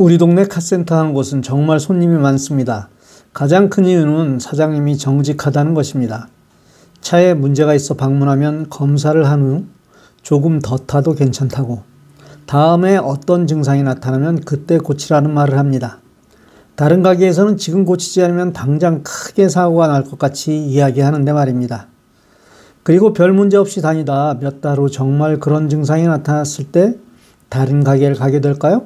우리 동네 카센터 한 곳은 정말 손님이 많습니다. 가장 큰 이유는 사장님이 정직하다는 것입니다. 차에 문제가 있어 방문하면 검사를 한 후 조금 더 타도 괜찮다고 다음에 어떤 증상이 나타나면 그때 고치라는 말을 합니다. 다른 가게에서는 지금 고치지 않으면 당장 크게 사고가 날 것 같이 이야기하는데 말입니다. 그리고 별 문제 없이 다니다 몇 달 후 정말 그런 증상이 나타났을 때 다른 가게를 가게 될까요?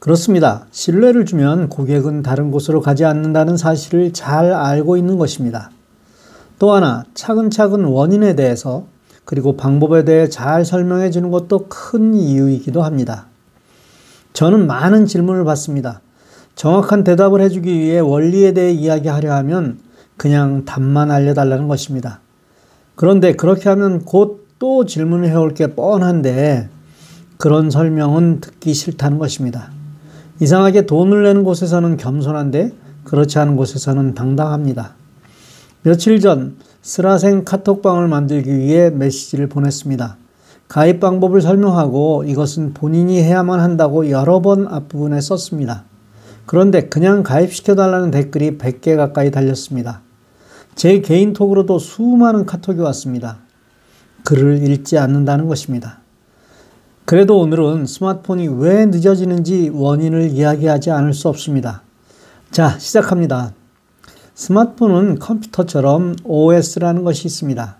그렇습니다. 신뢰를 주면 고객은 다른 곳으로 가지 않는다는 사실을 잘 알고 있는 것입니다. 또 하나, 차근차근 원인에 대해서 그리고 방법에 대해 잘 설명해 주는 것도 큰 이유이기도 합니다. 저는 많은 질문을 받습니다. 정확한 대답을 해주기 위해 원리에 대해 이야기하려 하면 그냥 답만 알려달라는 것입니다. 그런데 그렇게 하면 곧 또 질문을 해올 게 뻔한데 그런 설명은 듣기 싫다는 것입니다. 이상하게 돈을 내는 곳에서는 겸손한데 그렇지 않은 곳에서는 당당합니다. 며칠 전 스라생 카톡방을 만들기 위해 메시지를 보냈습니다. 가입 방법을 설명하고 이것은 본인이 해야만 한다고 여러 번 앞부분에 썼습니다. 그런데 그냥 가입시켜달라는 댓글이 100개 가까이 달렸습니다. 제 개인 톡으로도 수많은 카톡이 왔습니다. 글을 읽지 않는다는 것입니다. 그래도 오늘은 스마트폰이 왜 늦어지는지 원인을 이야기하지 않을 수 없습니다. 자, 시작합니다. 스마트폰은 컴퓨터처럼 OS라는 것이 있습니다.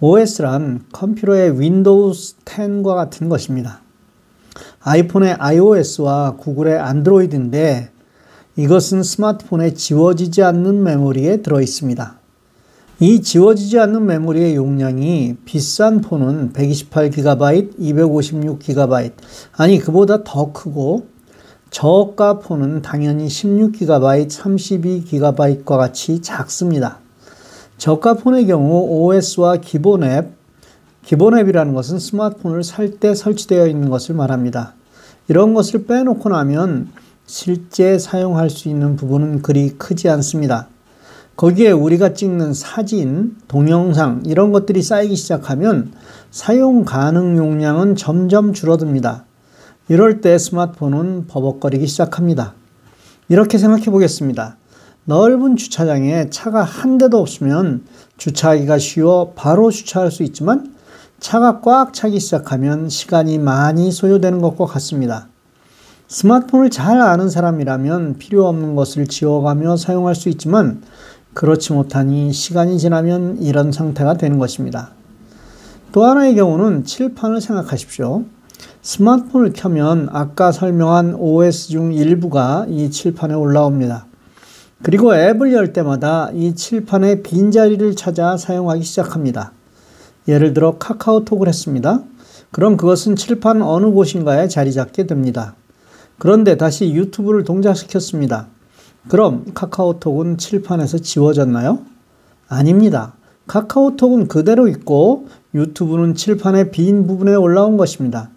OS란 컴퓨터의 윈도우 10과 같은 것입니다. 아이폰의 iOS와 구글의 안드로이드인데 이것은 스마트폰에 지워지지 않는 메모리에 들어 있습니다. 이 지워지지 않는 메모리의 용량이 비싼 폰은 128GB, 256GB, 아니 그보다 더 크고 저가 폰은 당연히 16GB, 32GB과 같이 작습니다. 저가 폰의 경우 OS와 기본 앱, 기본 앱이라는 것은 스마트폰을 살 때 설치되어 있는 것을 말합니다. 이런 것을 빼놓고 나면 실제 사용할 수 있는 부분은 그리 크지 않습니다. 거기에 우리가 찍는 사진, 동영상 이런 것들이 쌓이기 시작하면 사용 가능 용량은 점점 줄어듭니다. 이럴 때 스마트폰은 버벅거리기 시작합니다. 이렇게 생각해 보겠습니다. 넓은 주차장에 차가 한 대도 없으면 주차하기가 쉬워 바로 주차할 수 있지만 차가 꽉 차기 시작하면 시간이 많이 소요되는 것과 같습니다. 스마트폰을 잘 아는 사람이라면 필요 없는 것을 지워가며 사용할 수 있지만 그렇지 못하니 시간이 지나면 이런 상태가 되는 것입니다. 또 하나의 경우는 칠판을 생각하십시오. 스마트폰을 켜면 아까 설명한 OS 중 일부가 이 칠판에 올라옵니다. 그리고 앱을 열 때마다 이 칠판의 빈자리를 찾아 사용하기 시작합니다. 예를 들어 카카오톡을 했습니다. 그럼 그것은 칠판 어느 곳인가에 자리 잡게 됩니다. 그런데 다시 유튜브를 동작시켰습니다. 그럼 카카오톡은 칠판에서 지워졌나요? 아닙니다. 카카오톡은 그대로 있고 유튜브는 칠판의 빈 부분에 올라온 것입니다.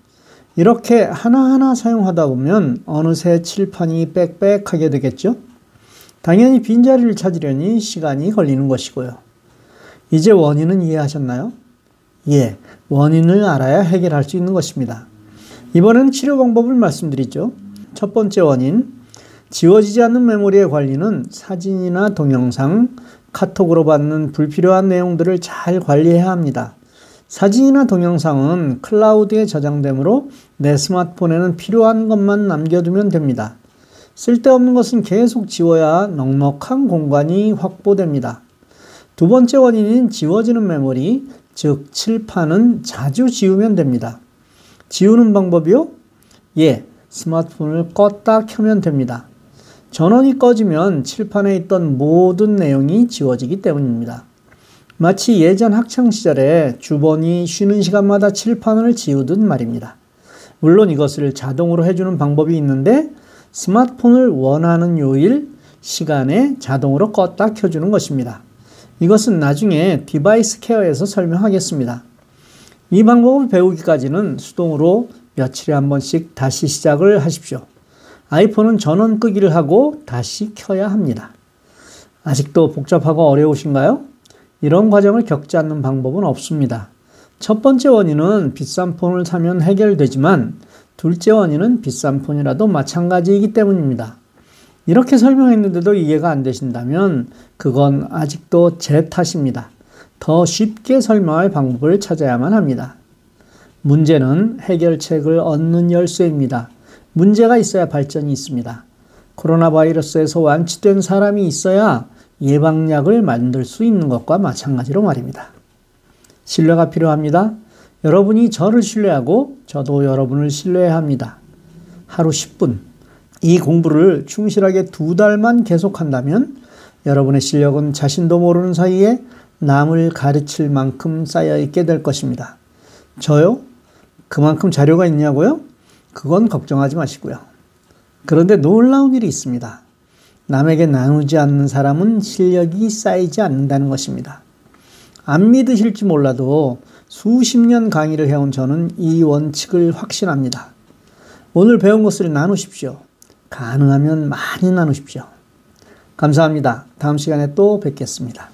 이렇게 하나하나 사용하다 보면 어느새 칠판이 빽빽하게 되겠죠? 당연히 빈자리를 찾으려니 시간이 걸리는 것이고요. 이제 원인은 이해하셨나요? 예, 원인을 알아야 해결할 수 있는 것입니다. 이번엔 치료 방법을 말씀드리죠. 첫 번째 원인, 지워지지 않는 메모리의 관리는 사진이나 동영상, 카톡으로 받는 불필요한 내용들을 잘 관리해야 합니다. 사진이나 동영상은 클라우드에 저장되므로 내 스마트폰에는 필요한 것만 남겨두면 됩니다. 쓸데없는 것은 계속 지워야 넉넉한 공간이 확보됩니다. 두 번째 원인인 지워지는 메모리, 즉 칠판은 자주 지우면 됩니다. 지우는 방법이요? 예, 스마트폰을 껐다 켜면 됩니다. 전원이 꺼지면 칠판에 있던 모든 내용이 지워지기 때문입니다. 마치 예전 학창시절에 주번이 쉬는 시간마다 칠판을 지우듯 말입니다. 물론 이것을 자동으로 해주는 방법이 있는데 스마트폰을 원하는 요일, 시간에 자동으로 껐다 켜주는 것입니다. 이것은 나중에 device care에서 설명하겠습니다. 이 방법을 배우기까지는 수동으로 며칠에 한 번씩 다시 시작을 하십시오. 아이폰은 전원 끄기를 하고 다시 켜야 합니다. 아직도 복잡하고 어려우신가요? 이런 과정을 겪지 않는 방법은 없습니다. 첫 번째 원인은 비싼 폰을 사면 해결되지만 둘째 원인은 비싼 폰이라도 마찬가지이기 때문입니다. 이렇게 설명했는데도 이해가 안 되신다면 그건 아직도 제 탓입니다. 더 쉽게 설명할 방법을 찾아야만 합니다. 문제는 해결책을 얻는 열쇠입니다. 문제가 있어야 발전이 있습니다. 코로나 바이러스에서 완치된 사람이 있어야 예방약을 만들 수 있는 것과 마찬가지로 말입니다. 신뢰가 필요합니다. 여러분이 저를 신뢰하고 저도 여러분을 신뢰해야 합니다. 하루 10분. 이 공부를 충실하게 두 달만 계속한다면 여러분의 실력은 자신도 모르는 사이에 남을 가르칠 만큼 쌓여 있게 될 것입니다. 저요? 그만큼 자료가 있냐고요? 그건 걱정하지 마시고요. 그런데 놀라운 일이 있습니다. 남에게 나누지 않는 사람은 실력이 쌓이지 않는다는 것입니다. 안 믿으실지 몰라도 수십 년 강의를 해온 저는 이 원칙을 확신합니다. 오늘 배운 것을 나누십시오. 가능하면 많이 나누십시오. 감사합니다. 다음 시간에 또 뵙겠습니다.